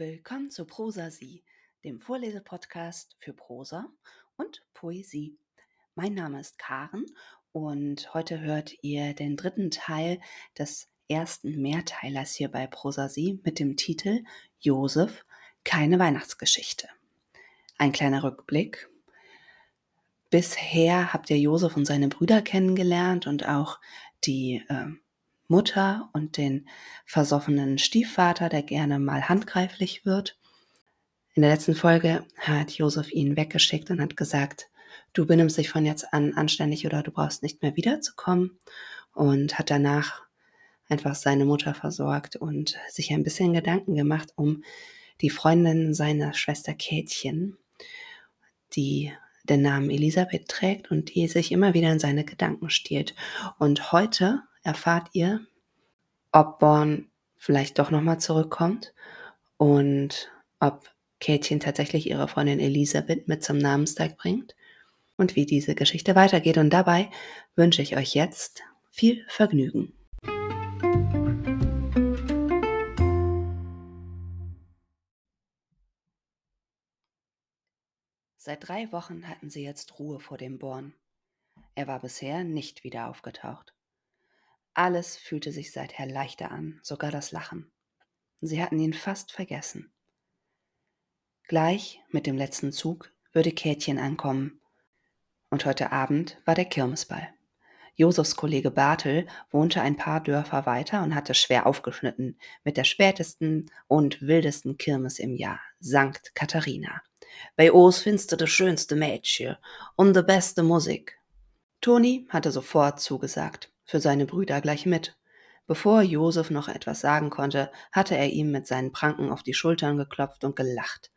Willkommen zu Prosa Sie, dem Vorlesepodcast für Prosa und Poesie. Mein Name ist Karen und heute hört ihr den dritten Teil des ersten Mehrteilers hier bei Prosa Sie mit dem Titel Josef, keine Weihnachtsgeschichte. Ein kleiner Rückblick. Bisher habt ihr Josef und seine Brüder kennengelernt und auch die äh, Mutter und den versoffenen Stiefvater, der gerne mal handgreiflich wird. In der letzten Folge hat Josef ihn weggeschickt und hat gesagt, du benimmst dich von jetzt an anständig oder du brauchst nicht mehr wiederzukommen und hat danach einfach seine Mutter versorgt und sich ein bisschen Gedanken gemacht um die Freundin seiner Schwester Kätchen, die den Namen Elisabeth trägt und die sich immer wieder in seine Gedanken stiehlt. Und heute erfahrt ihr, ob Born vielleicht doch nochmal zurückkommt und ob Kätchen tatsächlich ihre Freundin Elisabeth mit zum Namenstag bringt und wie diese Geschichte weitergeht. Und dabei wünsche ich euch jetzt viel Vergnügen. Seit drei Wochen hatten sie jetzt Ruhe vor dem Born. Er war bisher nicht wieder aufgetaucht. Alles fühlte sich seither leichter an, sogar das Lachen. Sie hatten ihn fast vergessen. Gleich mit dem letzten Zug würde Kätchen ankommen. Und heute Abend war der Kirmesball. Josefs Kollege Bartel wohnte ein paar Dörfer weiter und hatte schwer aufgeschnitten mit der spätesten und wildesten Kirmes im Jahr, Sankt Katharina. Bei uns findest du das schönste Mädchen und die beste Musik. Toni hatte sofort zugesagt für seine Brüder gleich mit. Bevor Josef noch etwas sagen konnte, hatte er ihm mit seinen Pranken auf die Schultern geklopft und gelacht.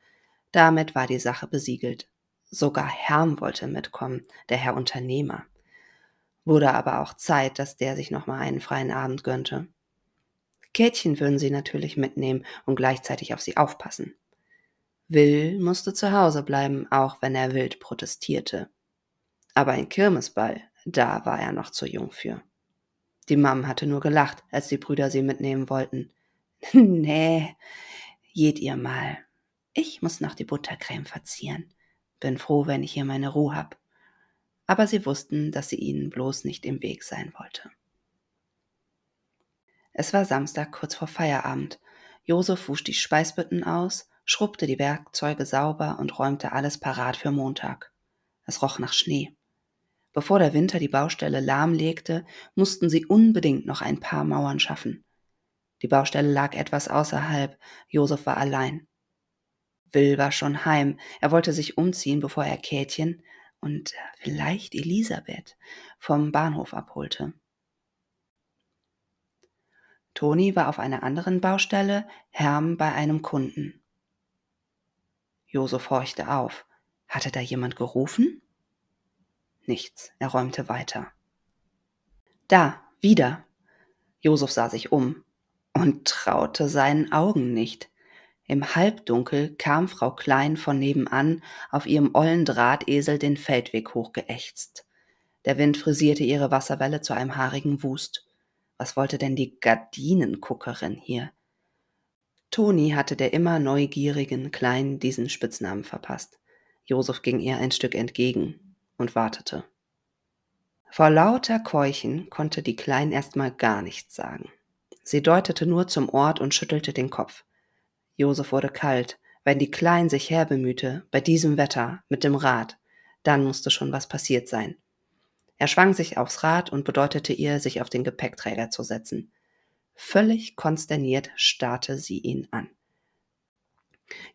Damit war die Sache besiegelt. Sogar Herm wollte mitkommen, der Herr Unternehmer. Wurde aber auch Zeit, dass der sich noch mal einen freien Abend gönnte. Kätchen würden sie natürlich mitnehmen und gleichzeitig auf sie aufpassen. Will musste zu Hause bleiben, auch wenn er wild protestierte. Aber ein Kirmesball, da war er noch zu jung für. Die Mam hatte nur gelacht, als die Brüder sie mitnehmen wollten. nee, jed ihr mal. Ich muss noch die Buttercreme verzieren. Bin froh, wenn ich hier meine Ruhe hab. Aber sie wussten, dass sie ihnen bloß nicht im Weg sein wollte. Es war Samstag kurz vor Feierabend. Josef wusch die Speisbütten aus, schrubbte die Werkzeuge sauber und räumte alles parat für Montag. Es roch nach Schnee. Bevor der Winter die Baustelle lahmlegte, mussten sie unbedingt noch ein paar Mauern schaffen. Die Baustelle lag etwas außerhalb, Josef war allein. Will war schon heim, er wollte sich umziehen, bevor er Kätchen und vielleicht Elisabeth vom Bahnhof abholte. Toni war auf einer anderen Baustelle, Herm bei einem Kunden. Josef horchte auf. Hatte da jemand gerufen? Nichts, er räumte weiter. Da, wieder. Josef sah sich um und traute seinen Augen nicht. Im Halbdunkel kam Frau Klein von nebenan auf ihrem ollen Drahtesel den Feldweg hochgeächzt. Der Wind frisierte ihre Wasserwelle zu einem haarigen Wust. Was wollte denn die Gardinenguckerin hier? Toni hatte der immer neugierigen Klein diesen Spitznamen verpasst. Josef ging ihr ein Stück entgegen und wartete. Vor lauter Keuchen konnte die Klein erstmal gar nichts sagen. Sie deutete nur zum Ort und schüttelte den Kopf. Josef wurde kalt. Wenn die Klein sich herbemühte, bei diesem Wetter, mit dem Rad, dann musste schon was passiert sein. Er schwang sich aufs Rad und bedeutete ihr, sich auf den Gepäckträger zu setzen. Völlig konsterniert starrte sie ihn an.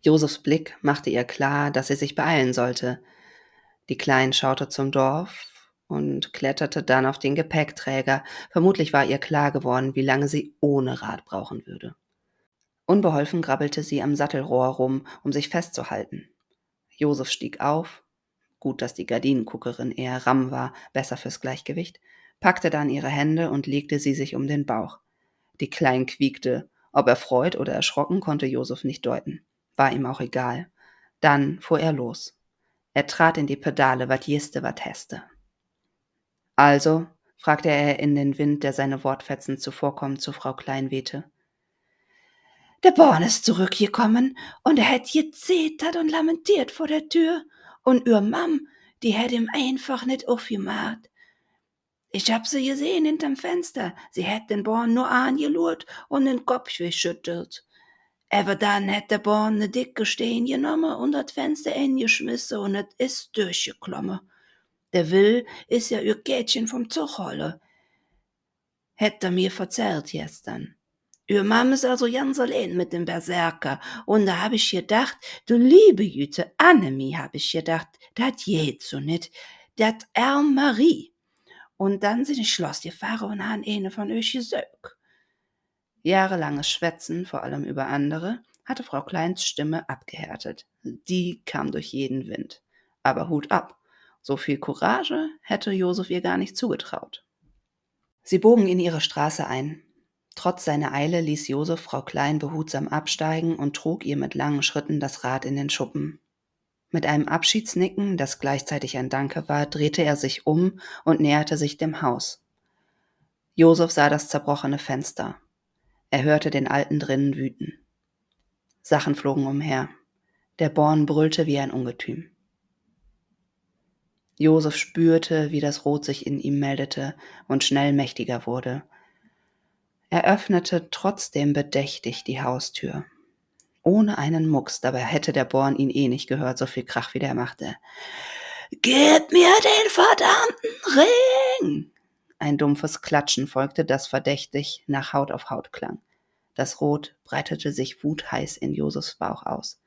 Josefs Blick machte ihr klar, dass sie sich beeilen sollte. Die Klein schaute zum Dorf und kletterte dann auf den Gepäckträger. Vermutlich war ihr klar geworden, wie lange sie ohne Rad brauchen würde. Unbeholfen grabbelte sie am Sattelrohr rum, um sich festzuhalten. Josef stieg auf, gut, dass die Gardinenguckerin eher Ramm war, besser fürs Gleichgewicht, packte dann ihre Hände und legte sie sich um den Bauch. Die Klein quiekte. Ob erfreut oder erschrocken, konnte Josef nicht deuten. War ihm auch egal. Dann fuhr er los. Er trat in die Pedale, wat jeste, wat heste. Also, fragte er in den Wind, der seine Wortfetzen zuvorkommend zu Frau Klein wehte. Der Born ist zurückgekommen und er hätt gezetert und lamentiert vor der Tür und ihr Mam, die hätt ihm einfach nicht aufgemacht. Ich hab sie gesehen hinterm Fenster. Sie hätt den Born nur angelurrt und den Kopf geschüttelt. Aber dann hätt der Born ne dicke Stehen genommen und das Fenster eingeschmissen und es ist durchgeklommen. Der Will ist ja ihr Kätchen vom Zuchholle. Hätt er mir verzählt gestern. Ihr Mam ist also ganz allein mit dem Berserker. Und da hab ich gedacht, du liebe Jüte, Annemie, hab ich gedacht, dat geht so nit. Dat Erm Marie. Und dann sind ich Schloss gefahren und han eine von euch gesög. Jahrelanges Schwätzen, vor allem über andere, hatte Frau Kleins Stimme abgehärtet. Die kam durch jeden Wind. Aber Hut ab. So viel Courage hätte Josef ihr gar nicht zugetraut. Sie bogen in ihre Straße ein. Trotz seiner Eile ließ Josef Frau Klein behutsam absteigen und trug ihr mit langen Schritten das Rad in den Schuppen. Mit einem Abschiedsnicken, das gleichzeitig ein Danke war, drehte er sich um und näherte sich dem Haus. Josef sah das zerbrochene Fenster. Er hörte den Alten drinnen wüten. Sachen flogen umher. Der Born brüllte wie ein Ungetüm. Josef spürte, wie das Rot sich in ihm meldete und schnell mächtiger wurde. Er öffnete trotzdem bedächtig die Haustür. Ohne einen Mucks, dabei hätte der Born ihn eh nicht gehört, so viel Krach wie der machte. Gib mir den verdammten Ring! Ein dumpfes Klatschen folgte, das verdächtig nach Haut auf Haut klang. Das Rot breitete sich wutheiß in Josefs Bauch aus.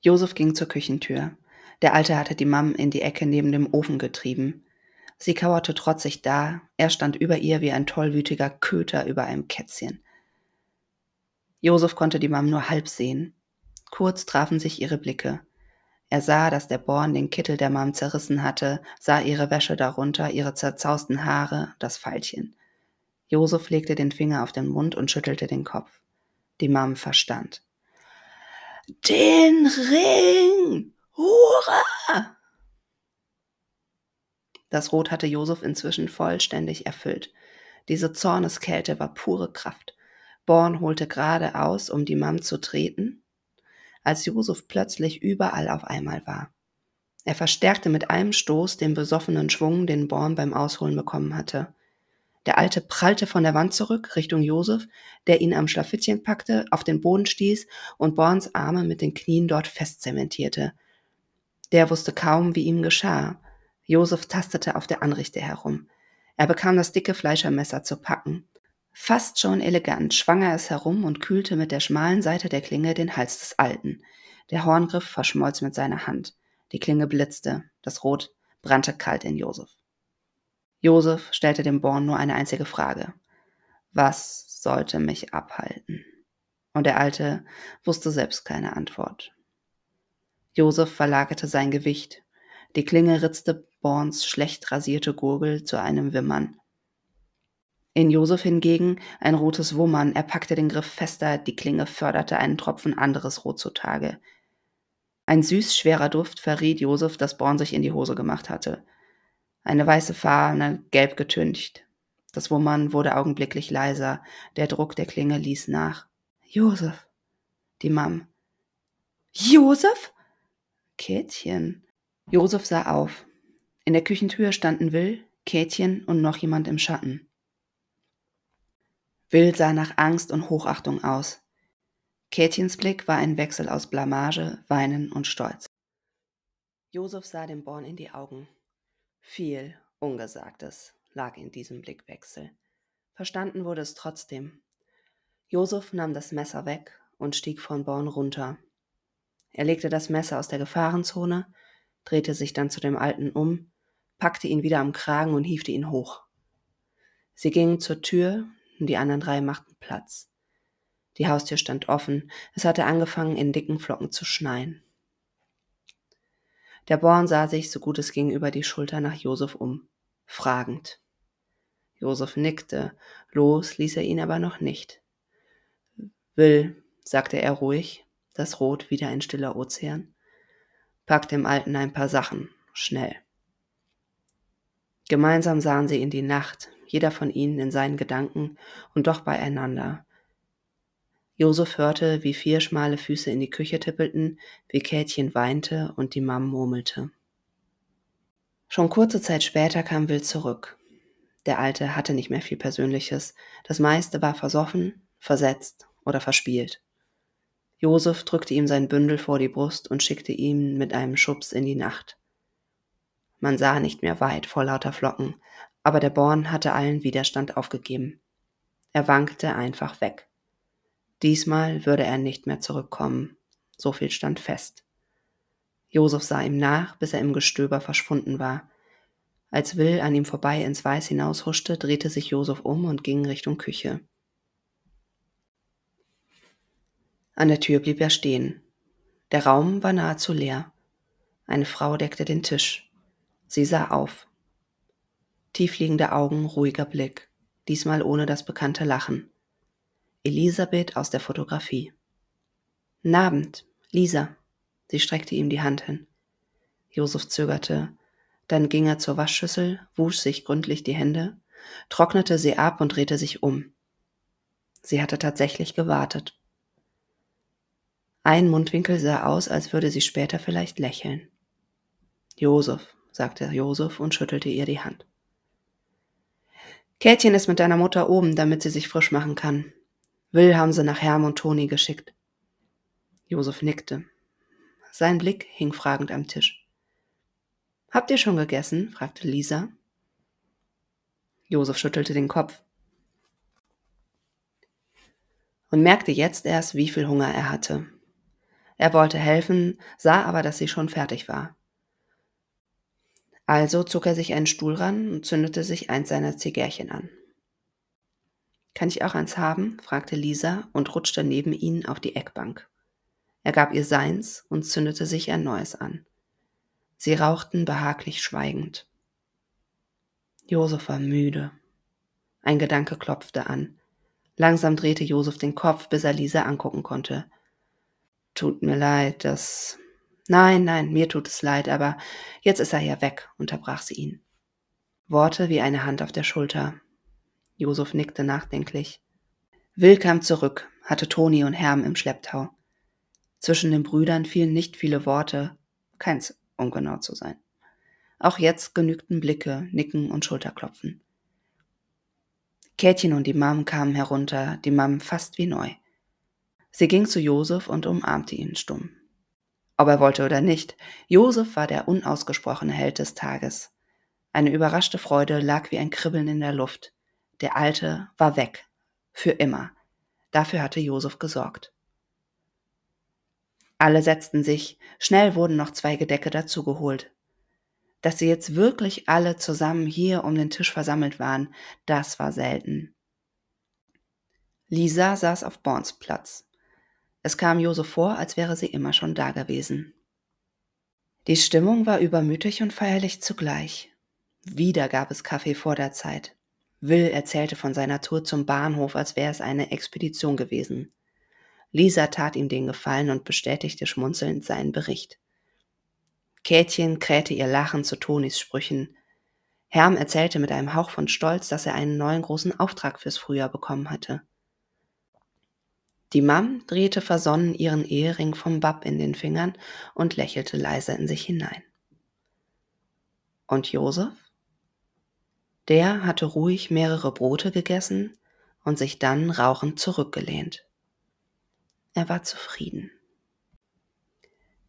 Josef ging zur Küchentür. Der Alte hatte die Mam in die Ecke neben dem Ofen getrieben. Sie kauerte trotzig da, er stand über ihr wie ein tollwütiger Köter über einem Kätzchen. Josef konnte die Mam nur halb sehen. Kurz trafen sich ihre Blicke. Er sah, dass der Born den Kittel der Mam zerrissen hatte, sah ihre Wäsche darunter, ihre zerzausten Haare, das Pfeilchen. Josef legte den Finger auf den Mund und schüttelte den Kopf. Die Mam verstand. Den Ring! Hurra! Das Rot hatte Josef inzwischen vollständig erfüllt. Diese Zorneskälte war pure Kraft. Born holte gerade aus, um die Mam zu treten, als Josef plötzlich überall auf einmal war. Er verstärkte mit einem Stoß den besoffenen Schwung, den Born beim Ausholen bekommen hatte. Der Alte prallte von der Wand zurück Richtung Josef, der ihn am Schlafittchen packte, auf den Boden stieß und Borns Arme mit den Knien dort festzementierte. Der wusste kaum, wie ihm geschah. Josef tastete auf der Anrichte herum. Er bekam das dicke Fleischermesser zu packen. Fast schon elegant schwang er es herum und kühlte mit der schmalen Seite der Klinge den Hals des Alten. Der Horngriff verschmolz mit seiner Hand. Die Klinge blitzte, das Rot brannte kalt in Josef. Josef stellte dem Born nur eine einzige Frage. Was sollte mich abhalten? Und der Alte wusste selbst keine Antwort. Josef verlagerte sein Gewicht. Die Klinge ritzte Borns schlecht rasierte Gurgel zu einem Wimmern. In Josef hingegen ein rotes Wummern, er packte den Griff fester, die Klinge förderte einen Tropfen anderes Rot zutage. Ein süß schwerer Duft verriet Josef, dass Born sich in die Hose gemacht hatte. Eine weiße Fahne, gelb getüncht. Das Wummern wurde augenblicklich leiser, der Druck der Klinge ließ nach. Josef. Die Mam. Josef? Kätchen. Josef sah auf. In der Küchentür standen Will, Kätchen und noch jemand im Schatten. Will sah nach Angst und Hochachtung aus. Kätchens Blick war ein Wechsel aus Blamage, Weinen und Stolz. Josef sah dem Born in die Augen. Viel Ungesagtes lag in diesem Blickwechsel. Verstanden wurde es trotzdem. Josef nahm das Messer weg und stieg von Born runter. Er legte das Messer aus der Gefahrenzone, drehte sich dann zu dem Alten um, packte ihn wieder am Kragen und hiefte ihn hoch. Sie gingen zur Tür, und die anderen drei machten Platz. Die Haustür stand offen, es hatte angefangen, in dicken Flocken zu schneien. Der Born sah sich, so gut es ging, über die Schulter nach Josef um, fragend. Josef nickte, los ließ er ihn aber noch nicht. Will, sagte er ruhig, das Rot wieder ein stiller Ozean, pack dem Alten ein paar Sachen, schnell. Gemeinsam sahen sie in die Nacht, jeder von ihnen in seinen Gedanken und doch beieinander. Josef hörte, wie vier schmale Füße in die Küche tippelten, wie Kätchen weinte und die Mam murmelte. Schon kurze Zeit später kam Will zurück. Der Alte hatte nicht mehr viel Persönliches. Das meiste war versoffen, versetzt oder verspielt. Josef drückte ihm sein Bündel vor die Brust und schickte ihn mit einem Schubs in die Nacht. Man sah nicht mehr weit vor lauter Flocken, aber der Born hatte allen Widerstand aufgegeben. Er wankte einfach weg. Diesmal würde er nicht mehr zurückkommen. So viel stand fest. Josef sah ihm nach, bis er im Gestöber verschwunden war. Als Will an ihm vorbei ins Weiß hinaushuschte, drehte sich Josef um und ging Richtung Küche. An der Tür blieb er stehen. Der Raum war nahezu leer. Eine Frau deckte den Tisch. Sie sah auf. Tiefliegende Augen, ruhiger Blick, diesmal ohne das bekannte Lachen. Elisabeth aus der Fotografie. Abend, Lisa. Sie streckte ihm die Hand hin. Josef zögerte. Dann ging er zur Waschschüssel, wusch sich gründlich die Hände, trocknete sie ab und drehte sich um. Sie hatte tatsächlich gewartet. Ein Mundwinkel sah aus, als würde sie später vielleicht lächeln. Josef, sagte Josef und schüttelte ihr die Hand. Kätchen ist mit deiner Mutter oben, damit sie sich frisch machen kann. Will haben sie nach Herm und Toni geschickt. Josef nickte. Sein Blick hing fragend am Tisch. Habt ihr schon gegessen? fragte Lisa. Josef schüttelte den Kopf und merkte jetzt erst, wie viel Hunger er hatte. Er wollte helfen, sah aber, dass sie schon fertig war. Also zog er sich einen Stuhl ran und zündete sich eins seiner Zigärchen an. Kann ich auch eins haben? fragte Lisa und rutschte neben ihn auf die Eckbank. Er gab ihr seins und zündete sich ein neues an. Sie rauchten behaglich schweigend. Josef war müde. Ein Gedanke klopfte an. Langsam drehte Josef den Kopf, bis er Lisa angucken konnte. Tut mir leid, das. Nein, nein, mir tut es leid, aber jetzt ist er ja weg, unterbrach sie ihn. Worte wie eine Hand auf der Schulter. Josef nickte nachdenklich. Will kam zurück, hatte Toni und Herm im Schlepptau. Zwischen den Brüdern fielen nicht viele Worte, keins, um genau zu sein. Auch jetzt genügten Blicke, Nicken und Schulterklopfen. Kätchen und die Mam kamen herunter, die Mam fast wie neu. Sie ging zu Josef und umarmte ihn stumm. Ob er wollte oder nicht, Josef war der unausgesprochene Held des Tages. Eine überraschte Freude lag wie ein Kribbeln in der Luft. Der Alte war weg. Für immer. Dafür hatte Josef gesorgt. Alle setzten sich, schnell wurden noch zwei Gedecke dazugeholt. Dass sie jetzt wirklich alle zusammen hier um den Tisch versammelt waren, das war selten. Lisa saß auf Borns Platz. Es kam Josef vor, als wäre sie immer schon da gewesen. Die Stimmung war übermütig und feierlich zugleich. Wieder gab es Kaffee vor der Zeit. Will erzählte von seiner Tour zum Bahnhof, als wäre es eine Expedition gewesen. Lisa tat ihm den Gefallen und bestätigte schmunzelnd seinen Bericht. Kätchen krähte ihr Lachen zu Tonis Sprüchen. Herm erzählte mit einem Hauch von Stolz, dass er einen neuen großen Auftrag fürs Frühjahr bekommen hatte. Die Mam drehte versonnen ihren Ehering vom Bab in den Fingern und lächelte leise in sich hinein. Und Josef? Der hatte ruhig mehrere Brote gegessen und sich dann rauchend zurückgelehnt. Er war zufrieden.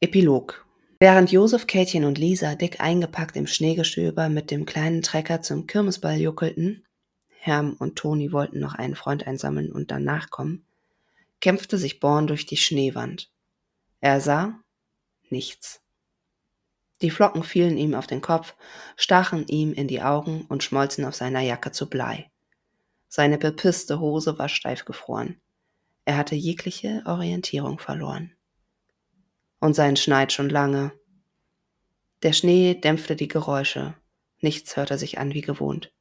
Epilog Während Josef, Kätchen und Lisa dick eingepackt im Schneegestöber mit dem kleinen Trecker zum Kirmesball juckelten, Herm und Toni wollten noch einen Freund einsammeln und dann nachkommen, kämpfte sich Born durch die Schneewand. Er sah nichts. Die Flocken fielen ihm auf den Kopf, stachen ihm in die Augen und schmolzen auf seiner Jacke zu Blei. Seine bepisste Hose war steif gefroren. Er hatte jegliche Orientierung verloren. Und sein schneit schon lange. Der Schnee dämpfte die Geräusche. Nichts hörte sich an wie gewohnt.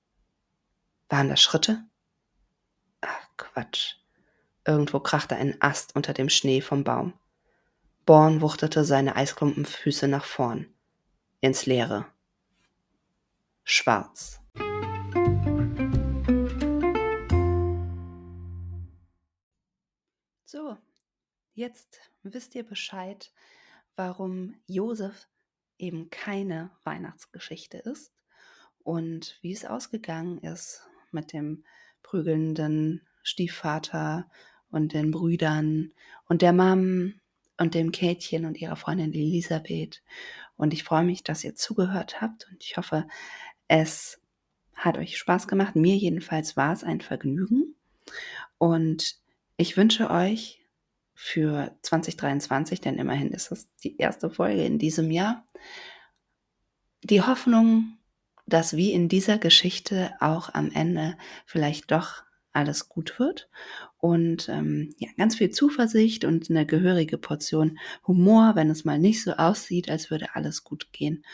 Waren das Schritte? Ach, Quatsch. Irgendwo krachte ein Ast unter dem Schnee vom Baum. Born wuchtete seine Eisklumpenfüße nach vorn ins Leere. Schwarz. So, jetzt wisst ihr Bescheid, warum Josef eben keine Weihnachtsgeschichte ist und wie es ausgegangen ist mit dem prügelnden Stiefvater und den Brüdern und der Mom und dem Kätchen und ihrer Freundin Elisabeth. Und ich freue mich, dass ihr zugehört habt und ich hoffe, es hat euch Spaß gemacht. Mir jedenfalls war es ein Vergnügen. Und ich wünsche euch für 2023, denn immerhin ist es die erste Folge in diesem Jahr, die Hoffnung, dass wie in dieser Geschichte auch am Ende vielleicht doch alles gut wird und ähm, ja, ganz viel Zuversicht und eine gehörige Portion Humor, wenn es mal nicht so aussieht, als würde alles gut gehen.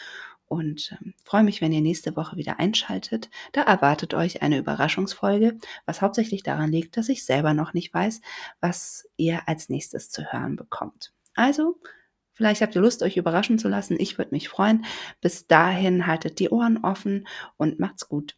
Und ähm, freue mich, wenn ihr nächste Woche wieder einschaltet. Da erwartet euch eine Überraschungsfolge, was hauptsächlich daran liegt, dass ich selber noch nicht weiß, was ihr als nächstes zu hören bekommt. Also, vielleicht habt ihr Lust, euch überraschen zu lassen. Ich würde mich freuen. Bis dahin haltet die Ohren offen und macht's gut.